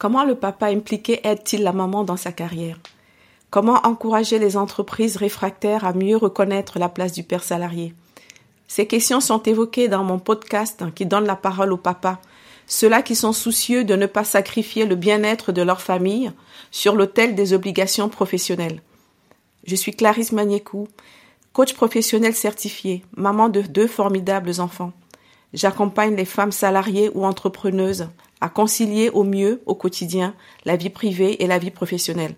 Comment le papa impliqué aide-t-il la maman dans sa carrière? Comment encourager les entreprises réfractaires à mieux reconnaître la place du père salarié? Ces questions sont évoquées dans mon podcast qui donne la parole aux papas, ceux-là qui sont soucieux de ne pas sacrifier le bien-être de leur famille sur l'autel des obligations professionnelles. Je suis Clarisse Magnécou, coach professionnel certifié, maman de deux formidables enfants. J'accompagne les femmes salariées ou entrepreneuses à concilier au mieux au quotidien la vie privée et la vie professionnelle.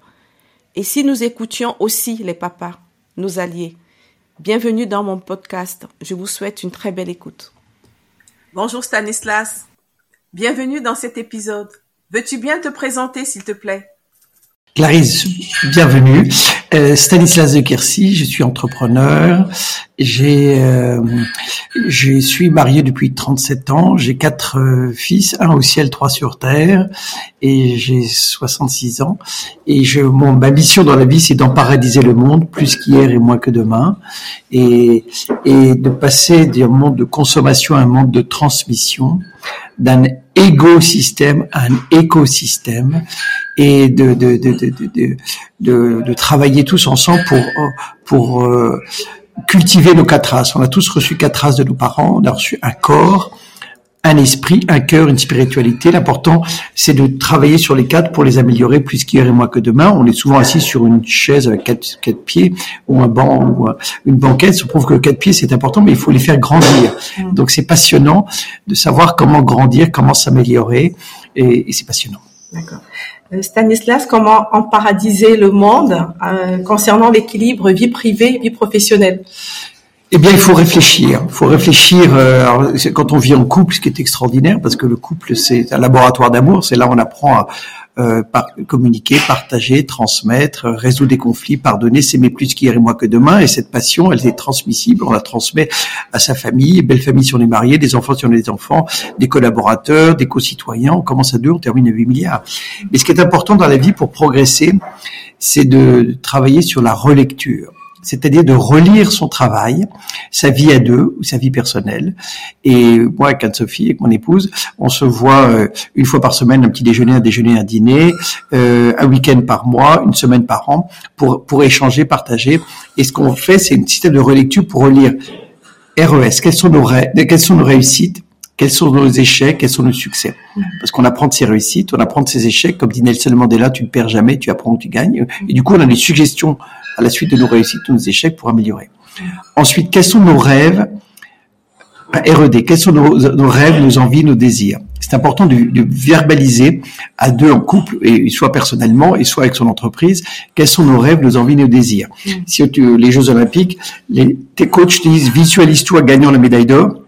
Et si nous écoutions aussi les papas, nos alliés Bienvenue dans mon podcast. Je vous souhaite une très belle écoute. Bonjour Stanislas. Bienvenue dans cet épisode. Veux-tu bien te présenter, s'il te plaît? Clarisse, bienvenue. Euh, Stanislas de Quercy, je suis entrepreneur. J'ai, euh, je suis marié depuis 37 ans. J'ai quatre euh, fils, un au ciel, trois sur terre, et j'ai 66 ans. Et je, mon, ma mission dans la vie, c'est d'emparadiser le monde, plus qu'hier et moins que demain, et, et de passer d'un monde de consommation à un monde de transmission, d'un écosystème à un écosystème et de, de, de, de, de, de travailler tous ensemble pour, pour euh, cultiver nos quatre races. On a tous reçu quatre races de nos parents, on a reçu un corps, un esprit, un cœur, une spiritualité. L'important, c'est de travailler sur les quatre pour les améliorer plus qu'hier et moins que demain. On est souvent assis sur une chaise avec quatre, quatre pieds ou un banc ou une banquette. Ça prouve que quatre pieds, c'est important, mais il faut les faire grandir. Mm. Donc, c'est passionnant de savoir comment grandir, comment s'améliorer et, et c'est passionnant. D'accord. Euh, Stanislas, comment emparadiser le monde euh, concernant l'équilibre vie privée vie professionnelle? Eh bien, il faut réfléchir. Il faut réfléchir. Euh, quand on vit en couple, ce qui est extraordinaire, parce que le couple, c'est un laboratoire d'amour. C'est là où on apprend à euh, par, communiquer, partager, transmettre, résoudre des conflits, pardonner, s'aimer plus qu'hier et moi que demain. Et cette passion, elle est transmissible. On la transmet à sa famille, belle famille si on est marié, des enfants si on a des enfants, des collaborateurs, des co-citoyens. On commence à deux, on termine à 8 milliards. Mais ce qui est important dans la vie pour progresser, c'est de travailler sur la relecture c'est-à-dire de relire son travail, sa vie à deux ou sa vie personnelle. Et moi, avec Anne-Sophie, avec mon épouse, on se voit euh, une fois par semaine, un petit déjeuner, un déjeuner, un dîner, euh, un week-end par mois, une semaine par an, pour, pour échanger, partager. Et ce qu'on fait, c'est une système de relecture pour relire RES, quelles sont nos, quelles sont nos réussites, quels sont nos échecs, quels sont nos succès? Parce qu'on apprend de ses réussites, on apprend de ses échecs, comme dit Nelson Mandela, tu ne perds jamais, tu apprends, tu gagnes. Et du coup, on a des suggestions à la suite de nos réussites, de nos échecs pour améliorer. Ensuite, quels sont nos rêves? RED, quels sont nos, rêves, nos envies, nos désirs? C'est important de, de, verbaliser à deux en couple, et soit personnellement, et soit avec son entreprise, quels sont nos rêves, nos envies, nos désirs? Mm. Si tu, les Jeux Olympiques, les, tes coachs te disent visualise-toi gagnant la médaille d'or,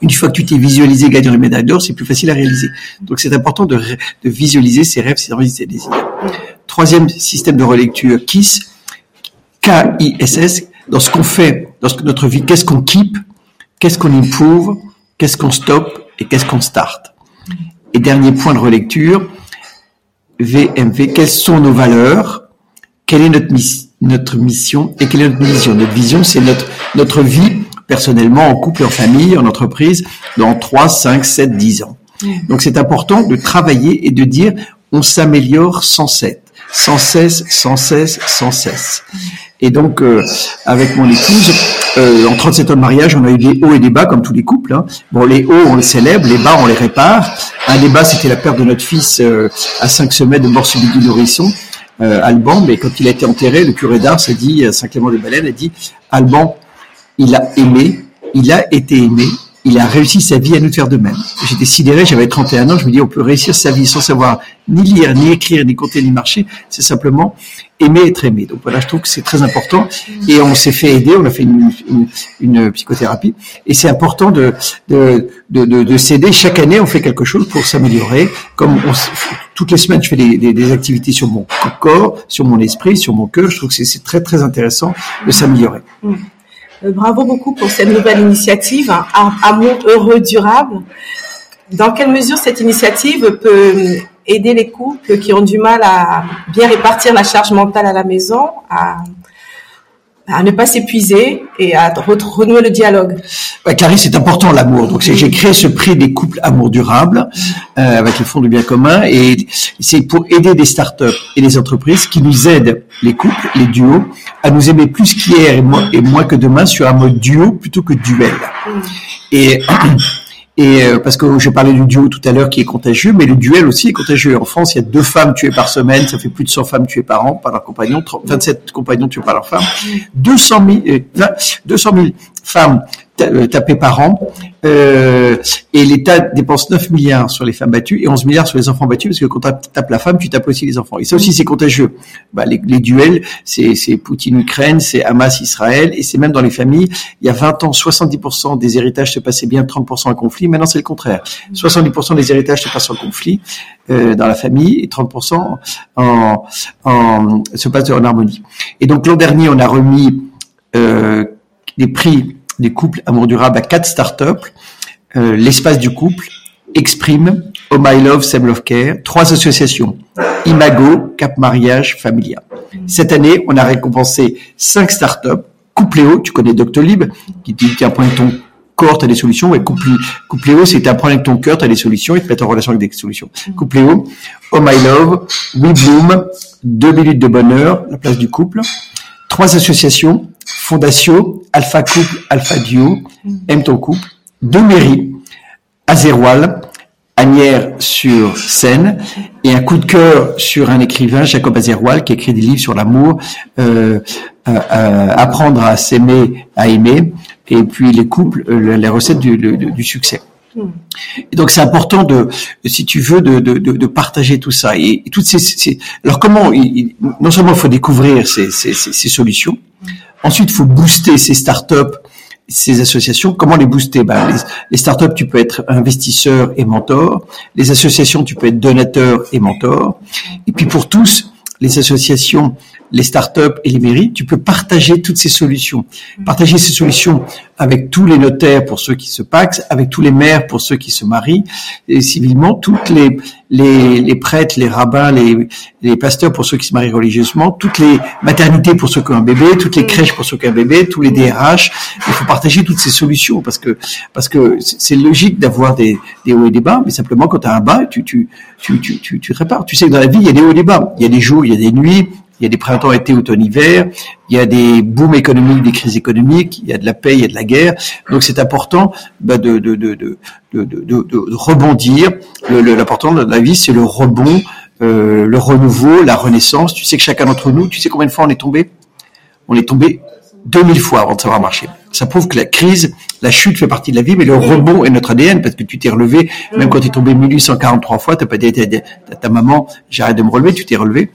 une fois que tu t'es visualisé gagnant la médaille d'or, c'est plus facile à réaliser. Donc c'est important de, de, visualiser ses rêves, ses envies, ses désirs. Mm. Troisième système de relecture, KISS, K-I-S-S, dans ce qu'on fait, dans notre vie, qu'est-ce qu'on keep, qu'est-ce qu'on improve, qu'est-ce qu'on stop et qu'est-ce qu'on start? Et dernier point de relecture, VMV, quelles sont nos valeurs, quelle est notre, notre mission et quelle est notre vision? Notre vision, c'est notre, notre vie personnellement, en couple, en famille, en entreprise, dans 3, 5, 7, 10 ans. Donc c'est important de travailler et de dire on s'améliore sans cesse, sans cesse, sans cesse, sans cesse. Et donc, euh, avec mon épouse, euh, en 37 ans de mariage, on a eu des hauts et des bas, comme tous les couples. Hein. Bon, les hauts, on les célèbre, les bas, on les répare. Un des bas, c'était la perte de notre fils euh, à 5 semaines de mort subite du nourrisson, euh, Alban. Mais quand il a été enterré, le curé d'Ars a dit, Saint-Clément de Baleine a dit, Alban, il a aimé, il a été aimé, il a réussi sa vie à nous faire de même. J'étais sidéré, j'avais 31 ans, je me dis on peut réussir sa vie sans savoir ni lire, ni écrire, ni compter, ni marcher, c'est simplement aimer être aimé. Donc voilà, je trouve que c'est très important et on s'est fait aider, on a fait une, psychothérapie et c'est important de de, de, de, s'aider. Chaque année, on fait quelque chose pour s'améliorer. Comme toutes les semaines, je fais des, des, des, activités sur mon corps, sur mon esprit, sur mon cœur. Je trouve que c'est très très intéressant de s'améliorer. Euh, bravo beaucoup pour cette nouvelle initiative, un Amour heureux durable. Dans quelle mesure cette initiative peut aider les couples qui ont du mal à bien répartir la charge mentale à la maison, à ne pas s'épuiser et à renouer le dialogue. Ouais, Clarisse, c'est important l'amour. Donc j'ai créé ce prix des couples amour durable euh, avec le Fonds du bien commun et c'est pour aider des startups et des entreprises qui nous aident, les couples, les duos, à nous aimer plus qu'hier et moins, et moins que demain sur un mode duo plutôt que duel. Et et euh, parce que je parlais du duo tout à l'heure qui est contagieux, mais le duel aussi est contagieux. En France, il y a deux femmes tuées par semaine, ça fait plus de 100 femmes tuées par an par leurs compagnons, 27 compagnons tués par leurs femmes, 200 000, 200 000 femmes euh, tapées par an. Euh, et l'État dépense 9 milliards sur les femmes battues et 11 milliards sur les enfants battus, parce que quand tu tapes la femme, tu tapes aussi les enfants. Et ça aussi, c'est contagieux. Bah, les, les, duels, c'est Poutine-Ukraine, c'est Hamas-Israël, et c'est même dans les familles. Il y a 20 ans, 70% des héritages se passaient bien, 30% en conflit. Maintenant, c'est le contraire. 70% des héritages se passent en conflit euh, dans la famille et 30% en, en, se passent en harmonie. Et donc, l'an dernier, on a remis euh, les prix des couples amour durable à quatre startups, euh, l'espace du couple, Exprime, Oh My Love, Same Love Care, trois associations, Imago, Cap Mariage, Familia. Cette année, on a récompensé cinq startups, Coupléo, tu connais Doctolib, qui dit point de ton corps, tu as des solutions, et Coupléo, c'est problème avec ton cœur, tu as des solutions, et te mettre en relation avec des solutions. Coupléo, Oh My Love, We Bloom, deux minutes de bonheur, la place du couple, trois associations, Fondation, Alpha Couple, Alpha Duo, Aime ton couple, deux mairies, Azéroal, Agnières sur scène et un coup de cœur sur un écrivain, Jacob Azéroal, qui écrit des livres sur l'amour, euh, euh, euh, apprendre à s'aimer, à aimer, et puis les couples, les recettes du, succès. Et donc c'est important de, si tu veux, de, de, de, partager tout ça. Et, toutes ces, alors comment, non seulement il faut découvrir ces, ces, ces solutions, ensuite il faut booster ces startups ces associations, comment les booster? Ben, les, startups, tu peux être investisseur et mentor. Les associations, tu peux être donateur et mentor. Et puis pour tous, les associations les startups et les mairies, tu peux partager toutes ces solutions. Partager ces solutions avec tous les notaires pour ceux qui se paxent, avec tous les maires pour ceux qui se marient, et civilement, toutes les, les, les prêtres, les rabbins, les, les pasteurs pour ceux qui se marient religieusement, toutes les maternités pour ceux qui ont un bébé, toutes les crèches pour ceux qui ont un bébé, tous les DRH. Il faut partager toutes ces solutions parce que parce que c'est logique d'avoir des, des hauts et des bas, mais simplement quand tu as un bas, tu, tu, tu, tu, tu, tu répares. Tu sais que dans la vie, il y a des hauts et des bas. Il y a des jours, il y a des nuits, il y a des printemps, été, automne, hiver. Il y a des booms économiques, des crises économiques. Il y a de la paix, il y a de la guerre. Donc c'est important bah, de, de, rebondir. L'important de la vie, c'est le rebond, euh, le renouveau, la renaissance. Tu sais que chacun d'entre nous, tu sais combien de fois on est tombé? On est tombé 2000 fois avant de savoir marcher. Ça prouve que la crise, la chute fait partie de la vie, mais le rebond est notre ADN parce que tu t'es relevé, même quand tu es tombé 1843 fois, t'as pas dit à ta maman, j'arrête de me relever, tu t'es relevé.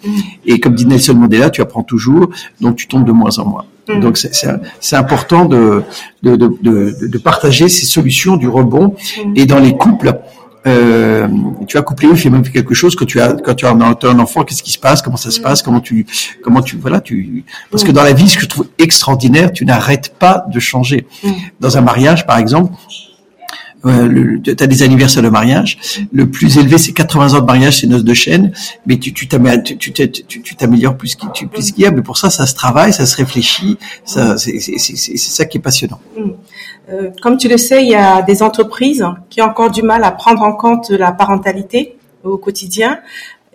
Et comme dit Nelson Mandela, tu apprends toujours, donc tu tombes de moins en moins. Donc c'est important de de, de, de, de, partager ces solutions du rebond. Et dans les couples, euh, tu as couplé il fait même quelque chose quand tu as quand tu as un, enfant qu'est-ce qui se passe? Comment ça se passe? Comment tu comment tu voilà tu parce que dans la vie ce que je trouve extraordinaire tu n'arrêtes pas de changer mm. dans un mariage par exemple euh, tu as des anniversaires de mariage. Le plus élevé, c'est 80 ans de mariage, c'est noces de chaîne. Mais tu tu t'améliores plus qu'il plus qu'il y a. Mais pour ça, ça se travaille, ça se réfléchit. Ça, c'est, c'est, c'est, ça qui est passionnant. Euh, comme tu le sais, il y a des entreprises qui ont encore du mal à prendre en compte la parentalité au quotidien.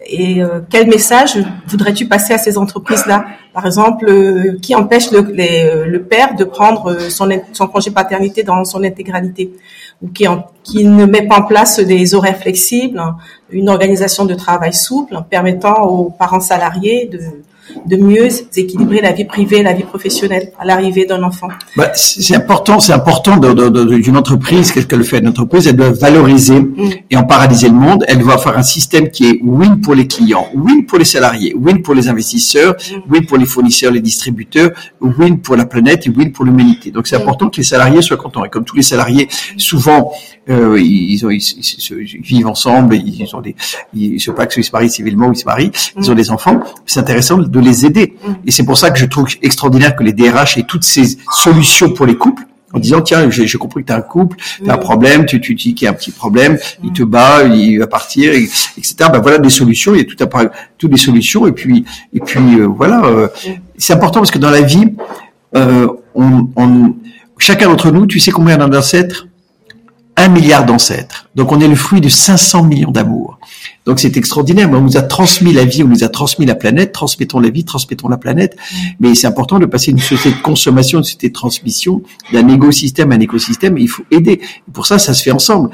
Et euh, quel message voudrais-tu passer à ces entreprises-là? Par exemple, euh, qui empêche le, le, père de prendre son, son congé paternité dans son intégralité? Ou qui, qui ne met pas en place des horaires flexibles, une organisation de travail souple permettant aux parents salariés de de mieux équilibrer la vie privée et la vie professionnelle à l'arrivée d'un enfant. Bah, c'est important, c'est important d'une entreprise, qu'est-ce qu'elle fait Une entreprise, elle doit valoriser mm. et en paralyser le monde. Elle doit faire un système qui est win pour les clients, win pour les salariés, win pour les investisseurs, mm. win pour les fournisseurs, les distributeurs, win pour la planète et win pour l'humanité. Donc c'est mm. important que les salariés soient contents. Et comme tous les salariés, souvent euh, ils, ont, ils, vivent ensemble, ils ont des, ils pas que ils se marient civilement, ils se marient, ils ont des enfants. C'est intéressant de les aider. Mm. Et c'est pour ça que je trouve extraordinaire que les DRH aient toutes ces solutions pour les couples en disant tiens j'ai compris que tu as un couple tu as un mm. problème tu, tu dis qu'il y a un petit problème il te bat il va partir etc ben voilà des solutions il y a tout à toutes des solutions et puis et puis euh, voilà euh, mm. c'est important parce que dans la vie euh, on, on, chacun d'entre nous, tu sais combien d'ancêtres? Un milliard d'ancêtres. Donc on est le fruit de 500 millions d'amour. Donc c'est extraordinaire. On nous a transmis la vie, on nous a transmis la planète. Transmettons la vie, transmettons la planète. Mais c'est important de passer d'une société de consommation, une société de transmission, d'un écosystème à un écosystème. il faut aider. pour ça, ça se fait ensemble.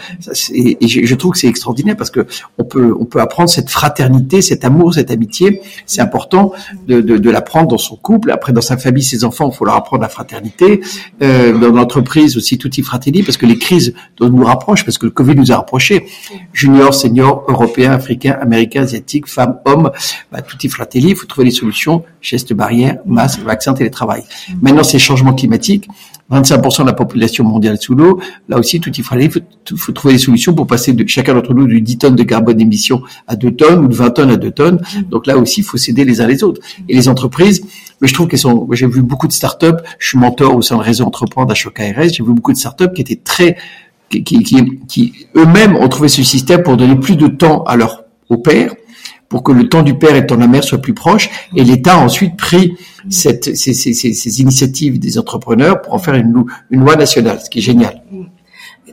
et je, trouve que c'est extraordinaire parce que on peut, on peut apprendre cette fraternité, cet amour, cette amitié. C'est important de, de, de l'apprendre dans son couple. Après, dans sa famille, ses enfants, il faut leur apprendre la fraternité. Euh, dans l'entreprise aussi, tout y fratelli, parce que les crises nous rapprochent, parce que le Covid nous a rapprochés. Junior, senior, européen, africains, américains, asiatiques, femmes, hommes, bah, tout est fratelli, il faut trouver des solutions, gestes barrières, masques, vaccins, télétravail. Maintenant, c'est changement climatique, 25% de la population mondiale sous l'eau, là aussi, tout est fratelli, il faut, trouver des solutions pour passer de chacun d'entre nous de 10 tonnes de carbone d'émission à 2 tonnes ou de 20 tonnes à 2 tonnes. Donc là aussi, il faut s'aider les uns les autres. Et les entreprises, mais je trouve qu'elles sont, j'ai vu beaucoup de startups, je suis mentor au sein de réseau entreprendre à Choc ARS, j'ai vu beaucoup de startups qui étaient très qui, qui, qui eux-mêmes ont trouvé ce système pour donner plus de temps à leur au père, pour que le temps du père et de la mère soit plus proche. Et l'État a ensuite pris cette, ces, ces, ces, initiatives des entrepreneurs pour en faire une, une loi nationale, ce qui est génial.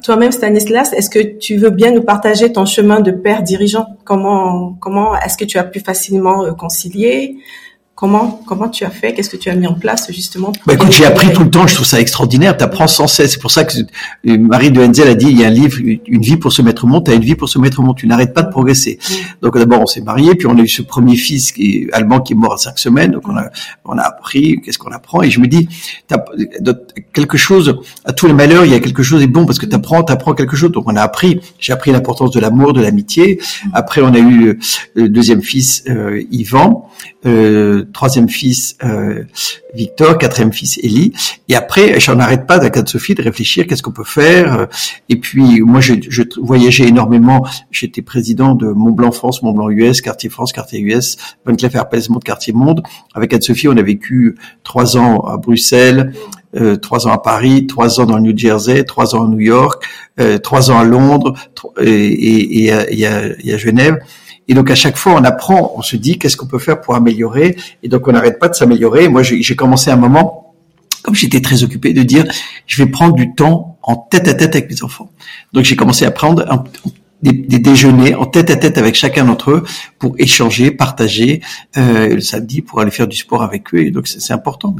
Toi-même, Stanislas, est-ce que tu veux bien nous partager ton chemin de père dirigeant? Comment, comment est-ce que tu as pu facilement euh, concilier? Comment, comment tu as fait? Qu'est-ce que tu as mis en place justement bah, Écoute, j'ai appris tout le temps. Je trouve ça extraordinaire. Tu apprends sans cesse. C'est pour ça que euh, Marie de Henzel a dit il y a un livre, une vie pour se mettre au monde. Tu as une vie pour se mettre au monde. Tu n'arrêtes pas de progresser. Mm. Donc d'abord, on s'est marié, puis on a eu ce premier fils qui est allemand qui est mort à cinq semaines. Donc on a, on a appris. Qu'est-ce qu'on apprend Et je me dis, as quelque chose. À tous les malheurs, il y a quelque chose de bon parce que tu apprends, tu apprends quelque chose. Donc on a appris. J'ai appris l'importance de l'amour, de l'amitié. Mm. Après, on a eu euh, le deuxième fils, euh, Yvan. Euh, troisième fils euh, Victor, quatrième fils Élie. Et après, j'en arrête pas de Sophie de réfléchir qu'est-ce qu'on peut faire. Et puis moi, je, je voyageais énormément. J'étais président de Mont Blanc France, Mont Blanc US, quartier France, quartier US, Van Cleef Arpels Monde, quartier Monde. Avec Anne-Sophie, on a vécu trois ans à Bruxelles. Euh, trois ans à Paris, trois ans dans le New Jersey, trois ans à New York, euh, trois ans à Londres et, et, et, à, et, à, Genève. Et donc à chaque fois, on apprend, on se dit qu'est-ce qu'on peut faire pour améliorer? Et donc on n'arrête pas de s'améliorer. Moi, j'ai commencé un moment, comme j'étais très occupé, de dire je vais prendre du temps en tête à tête avec mes enfants. Donc j'ai commencé à prendre un, des, des, déjeuners en tête à tête avec chacun d'entre eux pour échanger, partager euh, le samedi pour aller faire du sport avec eux. Donc c'est important.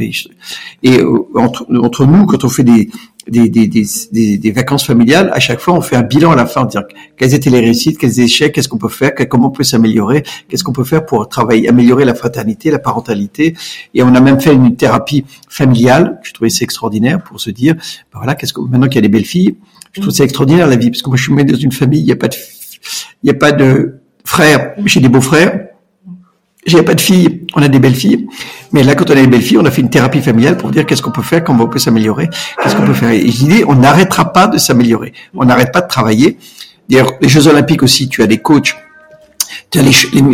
Et euh, entre, entre nous, quand on fait des des, des, des, des, vacances familiales, à chaque fois, on fait un bilan à la fin, dire quelles étaient les réussites, quels échecs, qu'est-ce qu'on peut faire, comment on peut s'améliorer, qu'est-ce qu'on peut faire pour travailler, améliorer la fraternité, la parentalité. Et on a même fait une thérapie familiale. Je trouvais c'est extraordinaire pour se dire, ben voilà, qu'est-ce que maintenant qu'il y a des belles filles, je trouve c'est extraordinaire la vie, parce que moi je suis né dans une famille, il n'y a pas de, il y a pas de frères, j'ai des beaux-frères, j'ai pas de filles, on a des belles filles, mais là quand on a des belles filles, on a fait une thérapie familiale pour dire qu'est-ce qu'on peut faire, comment on peut s'améliorer, qu'est-ce qu'on peut faire. Et je on n'arrêtera pas de s'améliorer, on n'arrête pas de travailler. D'ailleurs, les Jeux Olympiques aussi, tu as des coachs, tu as les,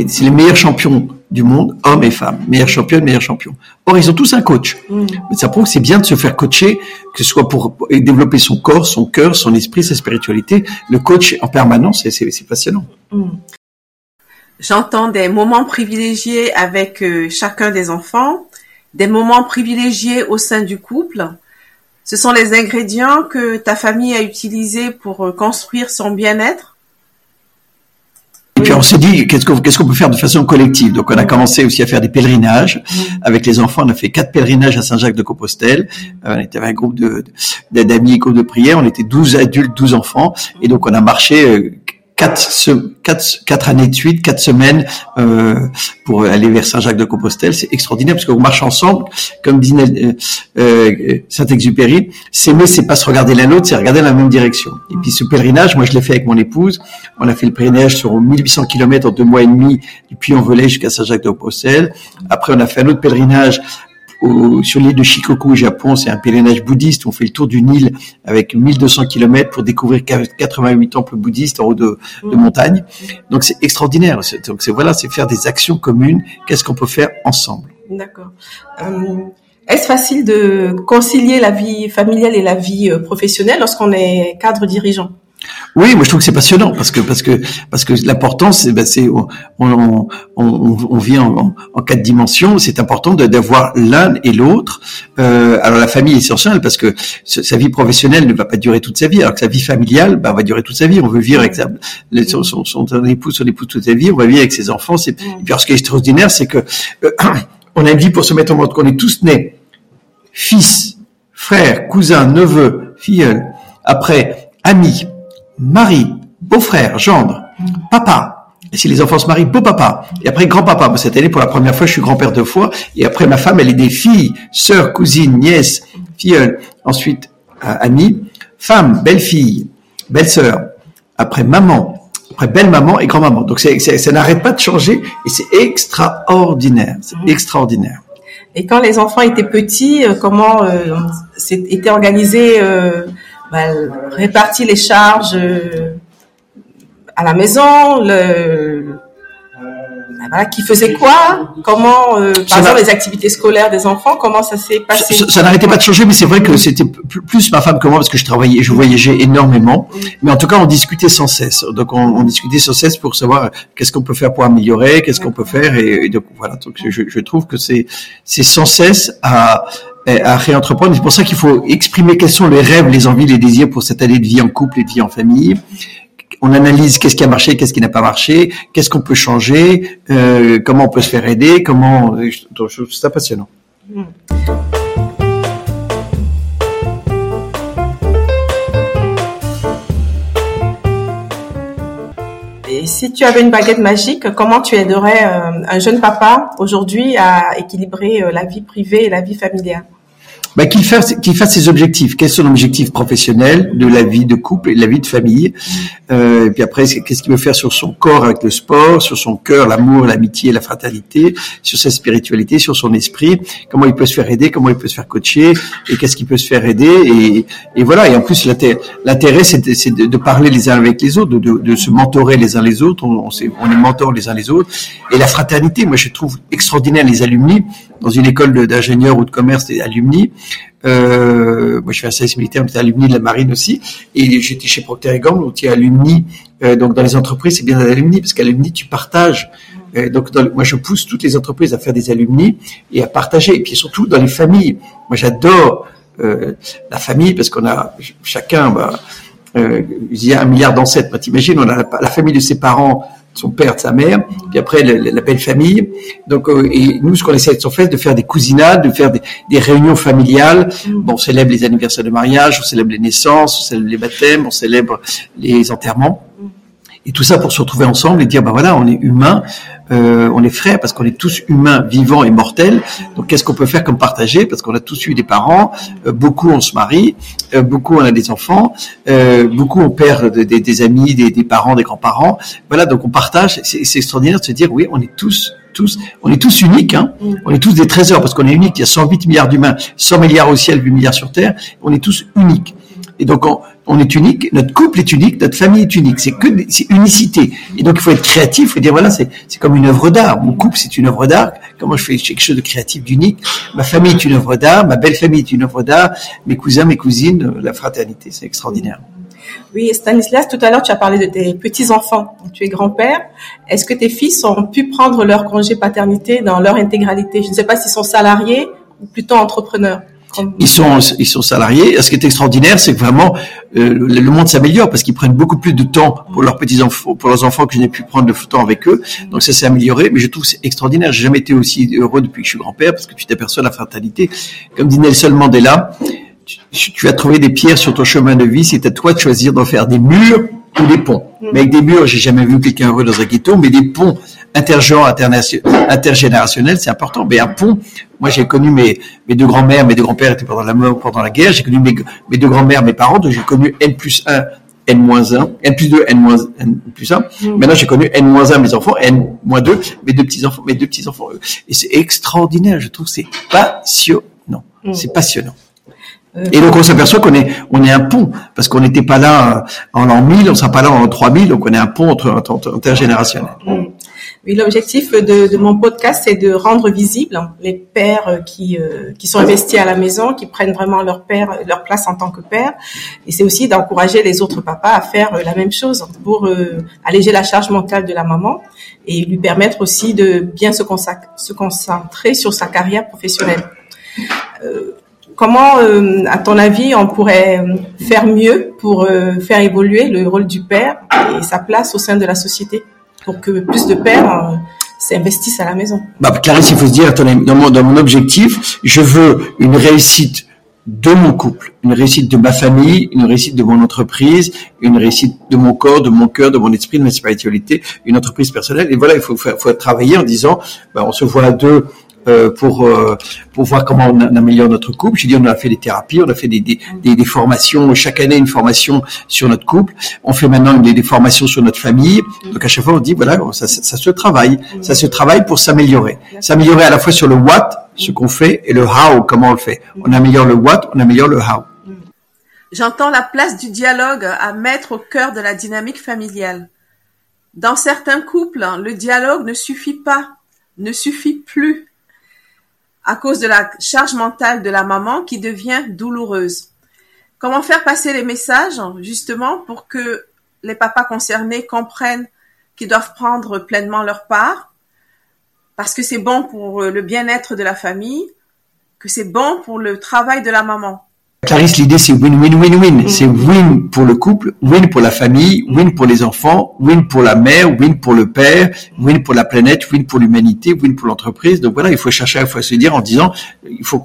c'est les meilleurs champions du monde, hommes et femmes, meilleurs champions, meilleurs champions. Or, ils ont tous un coach. Mm. Ça prouve que c'est bien de se faire coacher, que ce soit pour développer son corps, son cœur, son esprit, sa spiritualité. Le coach en permanence, c'est passionnant. Mm. J'entends des moments privilégiés avec euh, chacun des enfants, des moments privilégiés au sein du couple. Ce sont les ingrédients que ta famille a utilisés pour euh, construire son bien-être? Et puis on s'est dit qu'est-ce qu'on peut faire de façon collective? Donc on a commencé aussi à faire des pèlerinages avec les enfants. On a fait quatre pèlerinages à Saint-Jacques-de-Compostelle. Euh, on était un groupe de d'amis, groupe de prière. On était 12 adultes, 12 enfants, et donc on a marché euh, quatre, quatre, quatre années de suite, quatre semaines euh, pour aller vers Saint-Jacques-de-Compostelle. C'est extraordinaire parce qu'on marche ensemble, comme dit euh, euh, Saint-Exupéry. S'aimer, c'est pas se regarder l'un l'autre, c'est regarder la même direction. Et puis ce pèlerinage, moi je l'ai fait avec mon épouse. On a fait le pèlerinage sur 1800 km en deux mois et demi, depuis Envolé jusqu'à Saint-Jacques-de-Compostelle. Après, on a fait un autre pèlerinage sur l'île de Shikoku au Japon, c'est un pèlerinage bouddhiste. On fait le tour du Nil avec 1200 km pour découvrir 88 temples bouddhistes en haut de, de mm. montagne. Donc c'est extraordinaire. Donc c'est voilà, c'est faire des actions communes. Qu'est-ce qu'on peut faire ensemble? D'accord. Euh, est-ce facile de concilier la vie familiale et la vie euh, professionnelle lorsqu'on est cadre dirigeant? Oui, moi je trouve que c'est passionnant parce que parce que parce que l'important c'est ben, c'est on, on, on, on vit en, en, quatre dimensions. C'est important d'avoir l'un et l'autre. Euh, alors la famille est essentielle parce que sa vie professionnelle ne va pas durer toute sa vie, alors que sa vie familiale ben, va durer toute sa vie. On veut vivre avec sa, son, son, son, époux, son épouse toute sa vie. On va vivre avec ses enfants. Et puis ce qui est extraordinaire, c'est que euh, on a une vie pour se mettre en mode qu'on est tous nés fils, frères, cousins, neveux, filleuls. Après amis mari, beau-frère, gendre, papa. Et si les enfants se marient, beau-papa. Et après, grand-papa. Cette année, pour la première fois, je suis grand-père deux fois. Et après, ma femme, elle est des filles, sœurs, cousines, nièces, filleules. Ensuite, euh, amie, femme, belle-fille, belle-sœur. Après, maman. Après, belle-maman et grand-maman. Donc, c'est, ça n'arrête pas de changer. Et c'est extraordinaire. C'est mmh. extraordinaire. Et quand les enfants étaient petits, euh, comment euh, était organisé euh, bah, répartit les charges euh, à la maison, le, bah, voilà, qui faisait quoi, comment, euh, par exemple les activités scolaires des enfants, comment ça s'est passé? Ça, n'arrêtait pas de changer, mais c'est vrai que c'était plus ma femme que moi parce que je travaillais, je voyageais énormément, mais en tout cas on discutait sans cesse. Donc on, on discutait sans cesse pour savoir qu'est-ce qu'on peut faire pour améliorer, qu'est-ce qu'on peut faire, et, donc voilà. Donc je, je trouve que c'est c'est sans cesse à à réentreprendre. C'est pour ça qu'il faut exprimer quels sont les rêves, les envies, les désirs pour cette année de vie en couple et de vie en famille. On analyse qu'est-ce qui a marché, qu'est-ce qui n'a pas marché, qu'est-ce qu'on peut changer, euh, comment on peut se faire aider, comment. C'est passionnant. Et si tu avais une baguette magique, comment tu aiderais euh, un jeune papa aujourd'hui à équilibrer euh, la vie privée et la vie familiale? Bah, qu'il fasse qu'il fasse ses objectifs. Quels sont les objectifs professionnels de la vie de couple et de la vie de famille? Euh, Et puis après, qu'est-ce qu'il veut faire sur son corps avec le sport, sur son cœur, l'amour, l'amitié, la fraternité, sur sa spiritualité, sur son esprit? Comment il peut se faire aider, comment il peut se faire coacher, et qu'est-ce qu'il peut se faire aider? Et, et voilà. Et en plus, l'intérêt, c'est de, de, parler les uns avec les autres, de, de, se mentorer les uns les autres. On, on, est, on est mentors les uns les autres. Et la fraternité, moi, je trouve extraordinaire les alumni dans une école d'ingénieurs ou de commerce des alumni. Euh, moi, je suis un service militaire, mais alumni de la marine aussi. Et j'étais chez Procter Gamble, où tu es alumni. Euh, donc, dans les entreprises, c'est bien alumni, parce qu'alumni, tu partages. Euh, donc, moi, je pousse toutes les entreprises à faire des alumni et à partager. Et puis, surtout, dans les familles. Moi, j'adore la famille, parce qu'on a chacun... Bah, il y a un milliard d'ancêtres. Bah, T'imagines, on a la, famille de ses parents, son père, sa mère, puis après la, belle famille. Donc, euh, et nous, ce qu'on essaie de faire, de faire des cousinades, de faire des, des, réunions familiales. Bon, on célèbre les anniversaires de mariage, on célèbre les naissances, on célèbre les baptêmes, on célèbre les enterrements. Et tout ça pour se retrouver ensemble et dire, ben voilà, on est humain, euh, on est frères parce qu'on est tous humains, vivants et mortels. Donc qu'est-ce qu'on peut faire comme partager? Parce qu'on a tous eu des parents, euh, beaucoup on se marie, euh, beaucoup on a des enfants, euh, beaucoup on perd des amis, des, des, parents, des grands-parents. Voilà, donc on partage. C'est extraordinaire de se dire, oui, on est tous tous, on est tous uniques, hein. on est tous des trésors parce qu'on est uniques. Il y a 108 milliards d'humains, 100 milliards au ciel, 8 milliards sur terre. On est tous uniques. Et donc, on, on, est unique, notre couple est unique, notre famille est unique. C'est que c'est unicité. Et donc, il faut être créatif. Il faut dire voilà, c'est comme une œuvre d'art. Mon couple, c'est une œuvre d'art. Comment je fais quelque chose de créatif, d'unique? Ma famille est une œuvre d'art. Ma belle famille est une œuvre d'art. Mes cousins, mes cousines, la fraternité, c'est extraordinaire. Oui, Stanislas, tout à l'heure, tu as parlé de tes petits-enfants. Tu es grand-père. Est-ce que tes fils ont pu prendre leur congé paternité dans leur intégralité? Je ne sais pas s'ils sont salariés ou plutôt entrepreneurs. Ils sont ils sont salariés. Ce qui est extraordinaire, c'est que vraiment euh, le monde s'améliore parce qu'ils prennent beaucoup plus de temps pour leurs petits enfants, pour leurs enfants que je n'ai pu prendre de temps avec eux. Donc ça s'est amélioré, mais je trouve c'est extraordinaire. J'ai jamais été aussi heureux depuis que je suis grand-père parce que tu t'aperçois la fatalité. Comme dit Nelson Mandela, tu, tu, as trouvé des pierres sur ton chemin de vie. C'est à toi de choisir d'en faire des murs ou des ponts. Mm. Mais avec des murs, j'ai jamais vu quelqu'un heureux dans un ghetto, mais des ponts intergenres, intergénérationnels, c'est important. Mais un pont, moi j'ai connu mes, mes deux grands-mères, mes deux grands-pères étaient pendant la mort, pendant la guerre, j'ai connu mes, mes deux grands-mères, mes parents, donc j'ai connu N plus 1, N moins 1, N plus 2, N moins N plus 1. Mm. Maintenant j'ai connu N moins 1 mes enfants, N moins 2, mes deux petits-enfants, mes deux petits-enfants. Et c'est extraordinaire, je trouve, c'est passionnant. Mm. C'est passionnant. Euh, Et donc on s'aperçoit qu'on est on est un pont parce qu'on n'était pas là en l'an 1000, on sera pas là en 3000, donc on est un pont entre, intergénérationnel. Mm. Oui, l'objectif de, de, mon podcast, c'est de rendre visible les pères qui euh, qui sont investis à la maison, qui prennent vraiment leur père, leur place en tant que père, et c'est aussi d'encourager les autres papas à faire la même chose pour euh, alléger la charge mentale de la maman et lui permettre aussi de bien se, se concentrer sur sa carrière professionnelle. Euh, comment, à ton avis, on pourrait faire mieux pour faire évoluer le rôle du père et sa place au sein de la société? Pour que plus de pères euh, s'investissent à la maison. Bah, Clarisse, il faut se dire, dans mon, dans mon objectif, je veux une réussite de mon couple, une réussite de ma famille, une réussite de mon entreprise, une réussite de mon corps, de mon cœur, de mon esprit, de ma spiritualité, une entreprise personnelle. Et voilà, il faut, travailler en disant, bah, on se voit à deux euh, pour euh, pour voir comment on, améliore notre couple. J'ai dit on a fait des thérapies, on a fait des, des, des, formations chaque année une formation sur notre couple. On fait maintenant des, formations sur notre famille. Donc à chaque fois on dit voilà ça, ça, se travaille, ça se travaille pour s'améliorer, s'améliorer à la fois sur le what ce qu'on fait et le how comment on le fait. On améliore le what, on améliore le how. J'entends la place du dialogue à mettre au cœur de la dynamique familiale. Dans certains couples, le dialogue ne suffit pas, ne suffit plus à cause de la charge mentale de la maman qui devient douloureuse. Comment faire passer les messages justement pour que les papas concernés comprennent qu'ils doivent prendre pleinement leur part? Parce que c'est bon pour le bien-être de la famille, que c'est bon pour le travail de la maman. Clarisse, l'idée c'est win-win-win-win. Mm. C'est win pour le couple, win pour la famille, win pour les enfants, win pour la mère, win pour le père, win pour la planète, win pour l'humanité, win pour l'entreprise. Donc voilà, il faut chercher, il faut se dire en disant, il faut,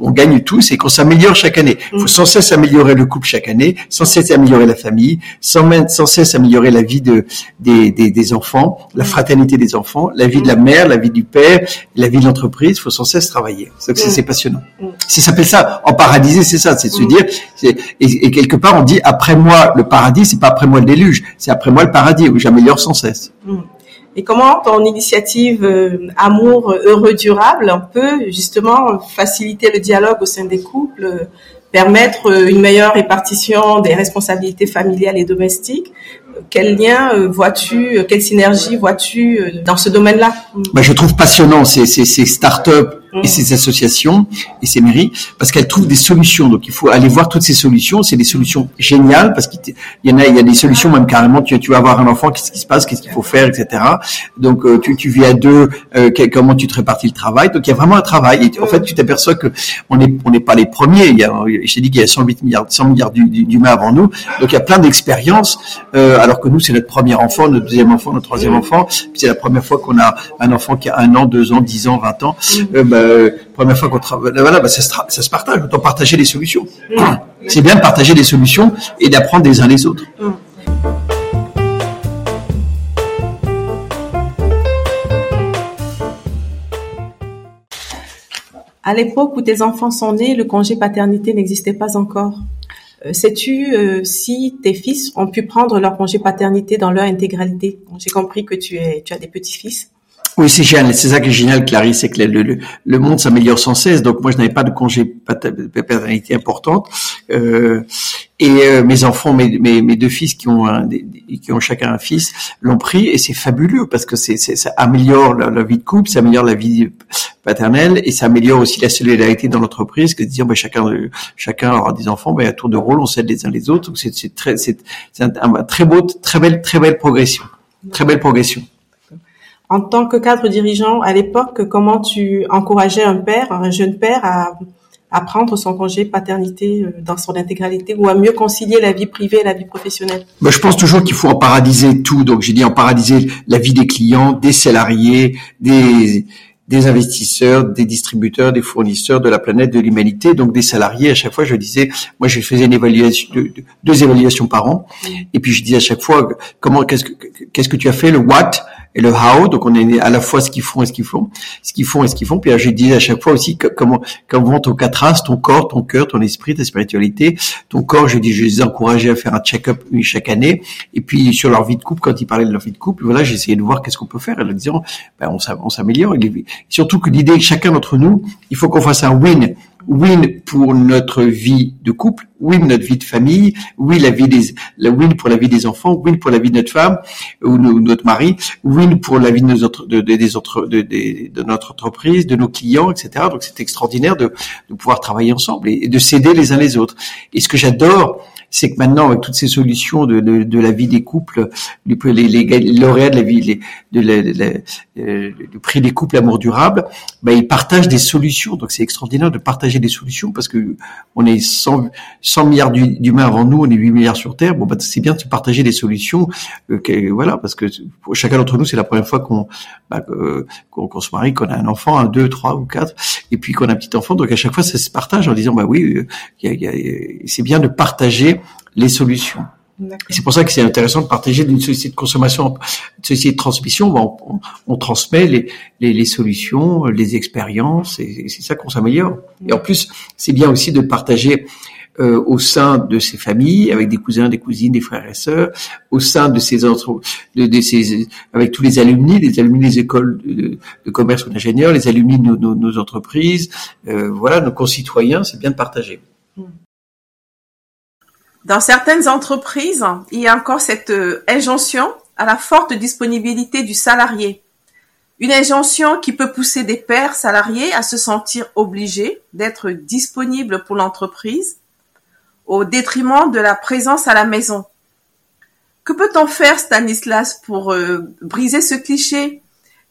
on gagne tous et qu'on s'améliore chaque année. Il faut mm. sans cesse améliorer le couple chaque année, sans cesse améliorer la famille, sans, sans cesse améliorer la vie de, des, des, des enfants, la mm. fraternité des enfants, la vie de la mère, la vie du père, la vie de l'entreprise. Il faut sans cesse travailler. C'est passionnant. Ça s'appelle ça en paradis c'est ça, c'est se dire, et, quelque part on dit après moi le paradis, c'est pas après moi le déluge, c'est après moi le paradis où j'améliore sans cesse. Et comment ton initiative euh, amour heureux durable peut justement faciliter le dialogue au sein des couples, permettre euh, une meilleure répartition des responsabilités familiales et domestiques, quel lien euh, vois-tu, quelle synergie vois-tu dans ce domaine-là? Bah, Je trouve passionnant ces, ces, ces start-up et ces associations et ces mairies parce qu'elles trouvent des solutions. Donc il faut aller voir toutes ces solutions. C'est des solutions géniales parce qu'il y en a, il y a des solutions même carrément. Tu, tu vas avoir un enfant, qu'est-ce qui se passe, qu'est-ce qu'il faut faire, etc. Donc euh, tu, tu vis à deux, euh, comment tu te répartis le travail. Donc il y a vraiment un travail. Et en fait, tu t'aperçois que on n'est on n'est pas les premiers. Il y a, je dit qu'il y a 108 milliards, 100 milliards d'humains avant nous. Donc il y a plein d'expériences. Euh, alors que nous, c'est notre premier enfant, notre deuxième enfant, notre troisième enfant. Puis c'est la première fois qu'on a un enfant qui a un an, deux ans, dix ans, vingt ans. Euh, bah, euh, première fois qu'on travaille, voilà, bah, ça, se, ça se partage. Autant partager les solutions. C'est bien de partager des solutions et d'apprendre des uns les autres. À l'époque où tes enfants sont nés, le congé paternité n'existait pas encore. Euh, sais-tu euh, si tes fils ont pu prendre leur congé paternité dans leur intégralité? J'ai compris que tu, es, tu as des petits-fils. Oui, c'est génial. C'est ça qui est génial, Clarisse, c'est que le, le, monde s'améliore sans cesse. Donc moi, je n'avais pas de congé paternité importante. Euh, et euh, mes enfants, mes, mes, mes, deux fils qui ont un, qui ont chacun un fils, l'ont pris et c'est fabuleux parce que c'est, ça améliore la, vie de couple, ça améliore la vie paternelle et ça améliore aussi la solidarité dans l'entreprise que de dire ben, chacun chacun aura des enfants, ben, à tour de rôle on s'aide les uns les autres. Donc c'est, c'est très c'est, un, un, très beau, très belle très belle progression, très belle progression. En tant que cadre dirigeant, à l'époque, comment tu encourageais un père, un jeune père, à, à prendre son congé paternité euh, dans son intégralité ou à mieux concilier la vie privée et la vie professionnelle? Ben, Je pense toujours qu'il faut en paradiser tout. Donc j'ai dit en paradiser la vie des clients, des salariés, des des investisseurs, des distributeurs, des fournisseurs de la planète, de l'humanité, donc des salariés. À chaque fois, je disais, moi, je faisais une évaluation, deux, évaluations par an, et puis je disais à chaque fois, comment, qu'est-ce que, qu'est-ce que tu as fait, le what? Et le how. Donc, on est à la fois ce qu'ils font et ce qu'ils font, ce qu'ils font et ce qu'ils font. Puis, je disais à chaque fois aussi comment, comment vont quatre as, ton corps, ton cœur, ton esprit, ta spiritualité, ton corps. Je dis, je les encourageais à faire un check-up chaque année. Et puis, sur leur vie de couple, quand ils parlaient de leur vie de couple, voilà, j'essayais de voir qu'est-ce qu'on peut faire. Et leur disant, ben, on s'améliore. Surtout que l'idée, chacun d'entre nous, il faut qu'on fasse un win win pour notre vie de couple, win notre vie de famille, win la vie des, la win pour la vie des enfants, win pour la vie de notre femme ou notre mari, win pour la vie de nos autres, de, des autres, de, de, notre entreprise, de nos clients, etc. Donc c'est extraordinaire de, pouvoir travailler ensemble et de s'aider les uns les autres. Et ce que j'adore, c'est que maintenant, avec toutes ces solutions de, de, de la vie des couples, les, les, lauréats de la vie, les, de la, euh, du prix des couples amour durable, ben, ils partagent des solutions. Donc c'est extraordinaire de partager des solutions parce que on est 100, 100 milliards d'humains avant nous, on est 8 milliards sur Terre. Bon, ben, c'est bien de partager des solutions. Euh, voilà, parce que chacun d'entre nous, c'est la première fois qu'on ben, qu'on se marie, qu'on a un enfant, un, deux, trois ou quatre, et puis qu'on a un petit enfant. Donc à chaque fois, ça se partage en disant, bah oui, euh, c'est bien de partager les solutions. C'est pour ça que c'est intéressant de partager d'une société de consommation, une société de transmission. On, on, transmet les, les, les, solutions, les expériences, et, c'est ça qu'on s'améliore. Et en plus, c'est bien aussi de partager euh, au sein de ses familles, avec des cousins, des cousines, des frères et sœurs, au sein de ces entre, de, de ces, avec tous les alumni, les alumni des écoles de, de commerce ou d'ingénieurs, les alumni de nos, nos, nos entreprises, euh, voilà, nos concitoyens, c'est bien de partager. Hmm. Dans certaines entreprises, il y a encore cette euh, injonction à la forte disponibilité du salarié. Une injonction qui peut pousser des pères salariés à se sentir obligés d'être disponibles pour l'entreprise au détriment de la présence à la maison. Que peut-on faire, Stanislas, pour euh, briser ce cliché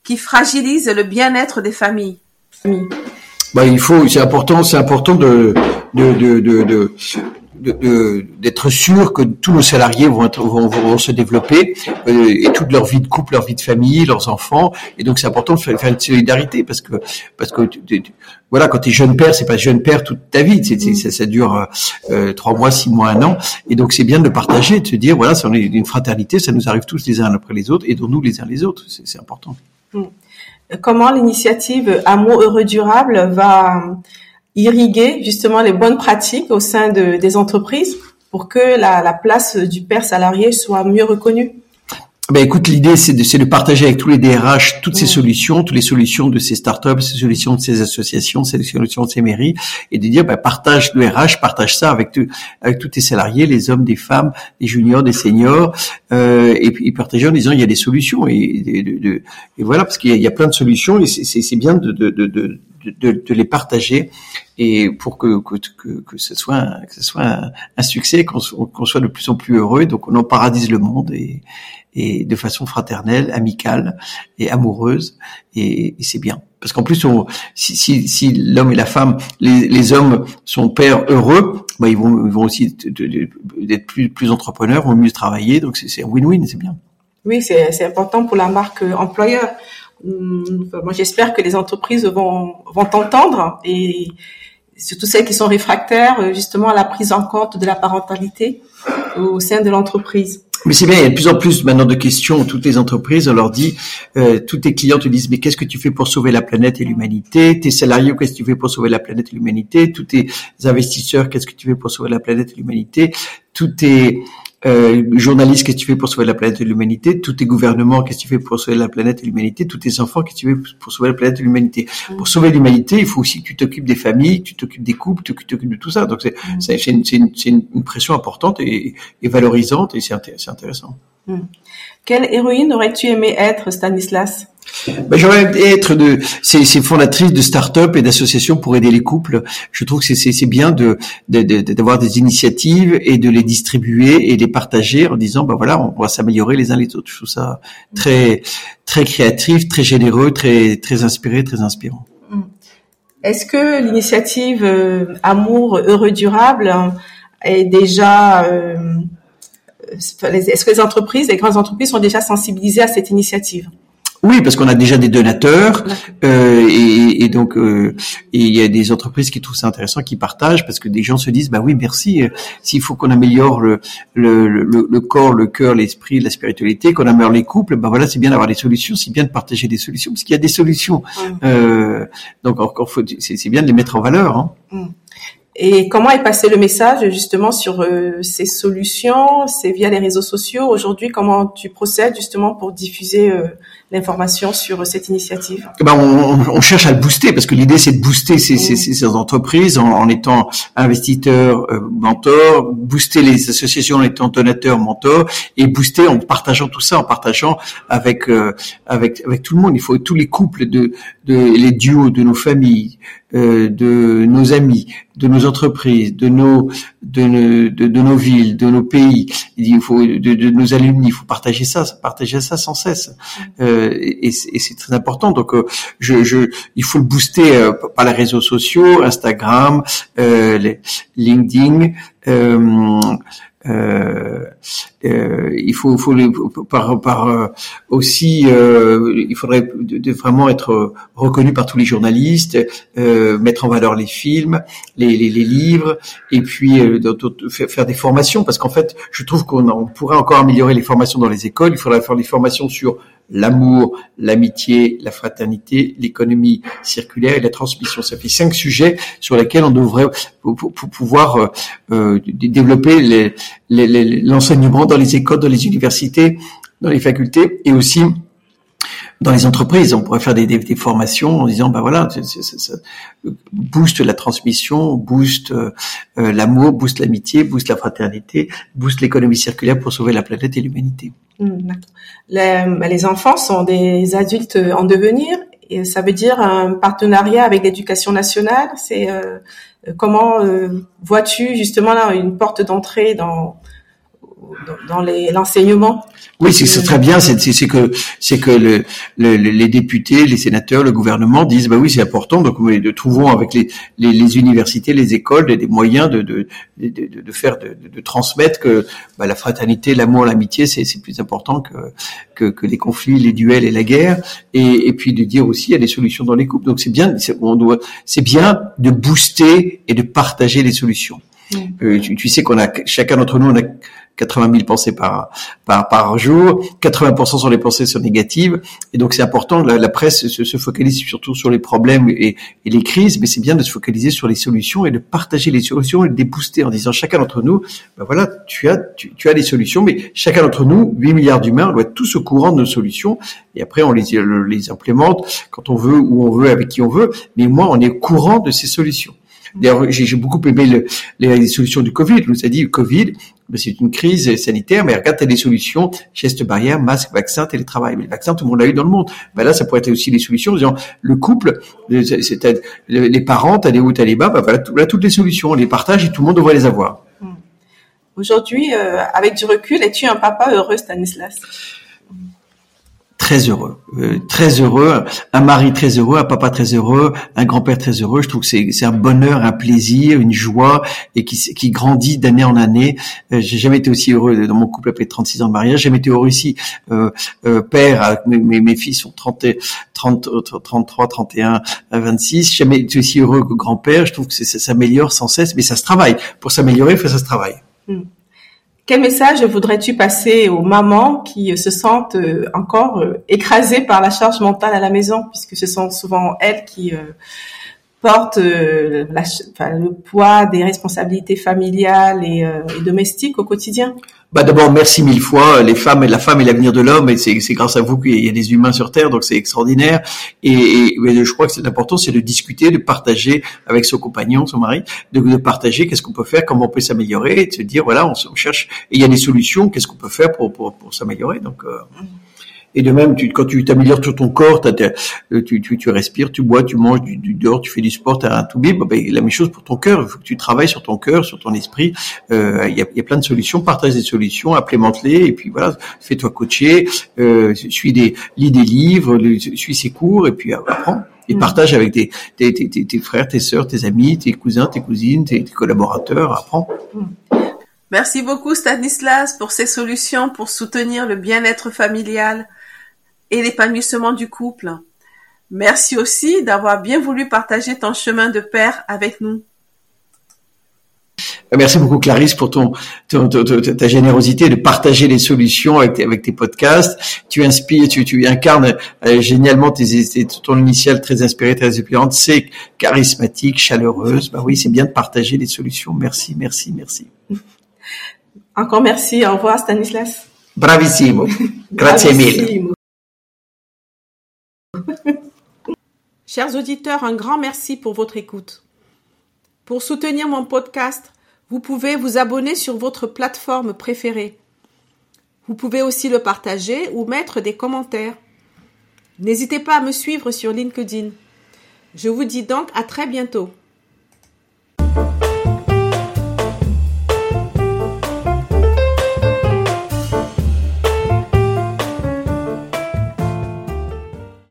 qui fragilise le bien-être des familles? Bah, il faut, c'est important, c'est important de, de, de, de, d'être sûr que tous nos salariés vont, vont, vont se développer euh, et toute leur vie de couple, leur vie de famille, leurs enfants. Et donc c'est important de faire, une solidarité parce que parce que voilà, quand tu es jeune père, c'est pas jeune père toute ta vie. C'est, ça, ça, dure euh, trois mois, six mois, un an. Et donc c'est bien de partager, de se dire voilà, c'est une fraternité, ça nous arrive tous les uns après les autres, et nous les uns les autres. C'est, important. Hmm. Comment l'initiative Amour heureux durable va irriguer justement les bonnes pratiques au sein de, des entreprises pour que la, la place du père salarié soit mieux reconnue. Ben écoute, l'idée c'est de, c'est de partager avec tous les DRH toutes ces solutions, toutes les solutions de ces startups, ces solutions de ces associations, ces solutions de ces mairies, et de dire ben, partage le RH, partage ça avec avec tous tes salariés, les hommes, des femmes, des juniors, des seniors, euh, et puis partager en disant il y a des solutions et, de, et voilà parce qu'il y, a, plein de solutions et c'est, c'est bien de, de, de les partager et pour que que, que, que ce soit que ce soit un, succès, qu'on soit de plus en plus heureux, donc on en paradise le monde et, et de façon fraternelle, amicale et amoureuse et, c'est bien. Parce qu'en plus, si, si, si l'homme et la femme, les, les hommes sont pères heureux, bah ils vont, ils vont aussi être plus, plus entrepreneurs, vont mieux travailler, donc c'est un win-win, c'est bien. Oui, c'est important pour la marque employeur. Hum, moi, j'espère que les entreprises vont vont t'entendre et surtout celles qui sont réfractaires euh, justement à la prise en compte de la parentalité au sein de l'entreprise. Mais c'est bien, il y a de plus en plus maintenant de questions. Toutes les entreprises, on leur dit, euh, tous tes clients te disent, mais qu'est-ce que tu fais pour sauver la planète et l'humanité? Tes salariés, qu'est-ce que tu fais pour sauver la planète et l'humanité? Tous tes investisseurs, qu'est-ce que tu fais pour sauver la planète et l'humanité? Tous tes euh, journaliste, qu'est-ce que tu fais pour sauver la planète et l'humanité? Tous tes gouvernements, qu'est-ce que tu fais pour sauver la planète et l'humanité? Tous tes enfants, qu'est-ce que tu fais pour sauver la planète et l'humanité? Mm. Pour sauver l'humanité, il faut aussi que tu t'occupes des familles, que tu t'occupes des couples, que tu t'occupes de tout ça. Donc c'est mm. une, une, une, pression importante et, et valorisante et c'est intéressant. Mm. Quelle héroïne aurais-tu aimé être, Stanislas? Ben, J'aurais être de ces, ces fondatrices de start-up et d'associations pour aider les couples. Je trouve que c'est bien de d'avoir de, des initiatives et de les distribuer et les partager en disant ben voilà on va s'améliorer les uns les autres. Je trouve ça très très créatif, très généreux, très très inspiré, très inspirant. Mm. Est-ce que l'initiative euh, Amour heureux durable est déjà euh, est-ce que les entreprises, les grandes entreprises sont déjà sensibilisées à cette initiative? Oui, parce qu'on a déjà des donateurs euh, et, donc euh, il y a des entreprises qui trouvent ça intéressant, qui partagent parce que des gens se disent bah oui merci, euh, s'il faut qu'on améliore le, le, le, corps, le cœur, l'esprit, la spiritualité, qu'on améliore les couples, bah voilà c'est bien d'avoir des solutions, c'est bien de partager des solutions parce qu'il y a des solutions. Euh, donc encore faut c'est bien de les mettre en valeur. Hein. Mm. Et comment est passé le message justement sur euh, ces solutions? C'est via les réseaux sociaux. Aujourd'hui, comment tu procèdes justement pour diffuser euh, l'information sur cette initiative ben on, on, cherche à le booster parce que l'idée c'est de booster ces, ces, ces entreprises en, en, étant investisseurs, euh, mentors, booster les associations en étant donateurs, mentors, et booster en partageant tout ça, en partageant avec euh, avec avec tout le monde. Il faut tous les couples de, de les duos de nos familles, euh, de nos amis, de nos entreprises, de nos de, de, de, nos villes, de nos pays. Il faut de, de, nos alumni. Il faut partager ça, partager ça sans cesse. Euh, et, et c'est très important. Donc, euh, je, je, il faut le booster euh, par les réseaux sociaux, Instagram, euh, les, LinkedIn. Euh, euh, il faut, faut par, par euh, aussi, il faudrait de, vraiment être reconnu par tous les journalistes, mettre en valeur les films, les, les, les livres, et puis faire des formations, parce qu'en fait, je trouve qu'on pourrait encore améliorer les formations dans les écoles. Il faudrait faire des formations sur l'amour, l'amitié, la fraternité, l'économie circulaire et la transmission. Ça fait cinq sujets sur lesquels on devrait pouvoir développer l'enseignement dans les écoles, dans les universités, dans les facultés et aussi dans les entreprises, on pourrait faire des, des, des formations en disant, ben voilà, ça, ça, booste la transmission, booste euh, l'amour, booste l'amitié, booste la fraternité, booste l'économie circulaire pour sauver la planète et l'humanité. Mmh, les, les, enfants sont des adultes en devenir et ça veut dire un partenariat avec l'éducation nationale. C'est euh, comment euh, vois-tu justement là une porte d'entrée dans dans l'enseignement. oui, c'est très bien. C'est que c'est que le, les députés, les sénateurs, le gouvernement disent bah oui, c'est important. Donc nous de trouvons avec les, les, les, universités, les écoles, des, moyens de de, de, de faire de, de, transmettre que bah, la fraternité, l'amour, l'amitié, c'est plus important que, que, que les conflits, les duels et la guerre. Et, et puis de dire aussi il y a des solutions dans les couples. Donc c'est bien. On doit c'est bien de booster et de partager les solutions. Euh, tu, tu, sais qu'on a chacun d'entre nous on a 80 000 pensées par, par, par jour, 80% sont les pensées sont négatives, et donc c'est important, la, la presse se, se, focalise surtout sur les problèmes et, et les crises, mais c'est bien de se focaliser sur les solutions et de partager les solutions et de les booster en disant chacun d'entre nous, ben voilà, tu as, tu, tu as des solutions, mais chacun d'entre nous, 8 milliards d'humains, doit être tous au courant de nos solutions, et après on les, les implémente quand on veut, où on veut, avec qui on veut, mais moi on est au courant de ces solutions. D'ailleurs, j'ai beaucoup aimé le, les, solutions du Covid. On nous a dit, le Covid, ben, c'est une crise sanitaire, mais regarde, tu as des solutions, gestes barrières, masques, vaccins, télétravail. Mais le vaccin, tout le monde l'a eu dans le monde. Ben là, ça pourrait être aussi les solutions. Disant, le couple, c'est les parents, t'as des hauts, t'as des bas, ben voilà, là, toutes les solutions, on les partage et tout le monde devrait les avoir. Hmm. Aujourd'hui, euh, avec du recul, es-tu un papa heureux, Stanislas? Très heureux, euh, très heureux, un mari très heureux, un papa très heureux, un grand-père très heureux. Je trouve que c'est, un bonheur, un plaisir, une joie et qui, qui grandit d'année en année. Euh, j'ai jamais été aussi heureux dans mon couple après 36 ans de mariage. J'ai jamais été heureux ici, euh, euh père. Mes, mes, mes filles sont 30, 30, 33, 31, 26. J'ai jamais été aussi heureux que grand-père. Je trouve que ça s'améliore sans cesse, mais ça se travaille. Pour s'améliorer, il faut ça se travaille. Hmm. Quel message voudrais-tu passer aux mamans qui se sentent euh, encore euh, écrasées par la charge mentale à la maison, puisque ce sont souvent elles qui euh, portent le poids des responsabilités familiales et domestiques au quotidien. Bah d'abord merci mille fois les femmes la femme est l'avenir de l'homme et c'est grâce à vous qu'il y a des humains sur terre donc c'est extraordinaire. Et, je crois que c'est important c'est de discuter de partager avec son compagnon son mari de, de partager qu'est-ce qu'on peut faire comment on peut s'améliorer et de se dire voilà on, cherche et il y a des solutions qu'est-ce qu'on peut faire pour pour, pour s'améliorer donc euh, et de même, tu, quand tu t'améliores sur ton corps, euh, tu, tu, tu, respires, tu bois, tu manges du, du dehors, tu fais du sport, tu as un tout bib, ben, la même chose pour ton cœur. Il faut que tu travailles sur ton cœur, sur ton esprit. Euh, il y, a, y, a, plein de solutions. Partage des solutions, implémente-les, et puis voilà, fais-toi coacher, euh, suis des, lis des livres, suis ses cours, et puis euh, apprends et mm. partage avec tes, tes, tes, tes, frères, tes sœurs, tes amis, tes cousins, tes cousines, tes, collaborateurs, apprends. Mm. Merci beaucoup Stanislas pour ces solutions pour soutenir le bien-être familial et l'épanouissement du couple. Merci aussi d'avoir bien voulu partager ton chemin de père avec nous. Merci beaucoup Clarisse pour ton, ta générosité de partager les solutions avec, avec tes podcasts. Tu inspires, tu, tu incarnes euh, génialement tes, ton initiale très inspirée, très inspirante. C'est charismatique, chaleureuse. Bah oui, c'est bien de partager les solutions. Merci, merci, merci. Encore merci. Au revoir Stanislas. Bravissimo. Grazie mille. Chers auditeurs, un grand merci pour votre écoute. Pour soutenir mon podcast, vous pouvez vous abonner sur votre plateforme préférée. Vous pouvez aussi le partager ou mettre des commentaires. N'hésitez pas à me suivre sur LinkedIn. Je vous dis donc à très bientôt.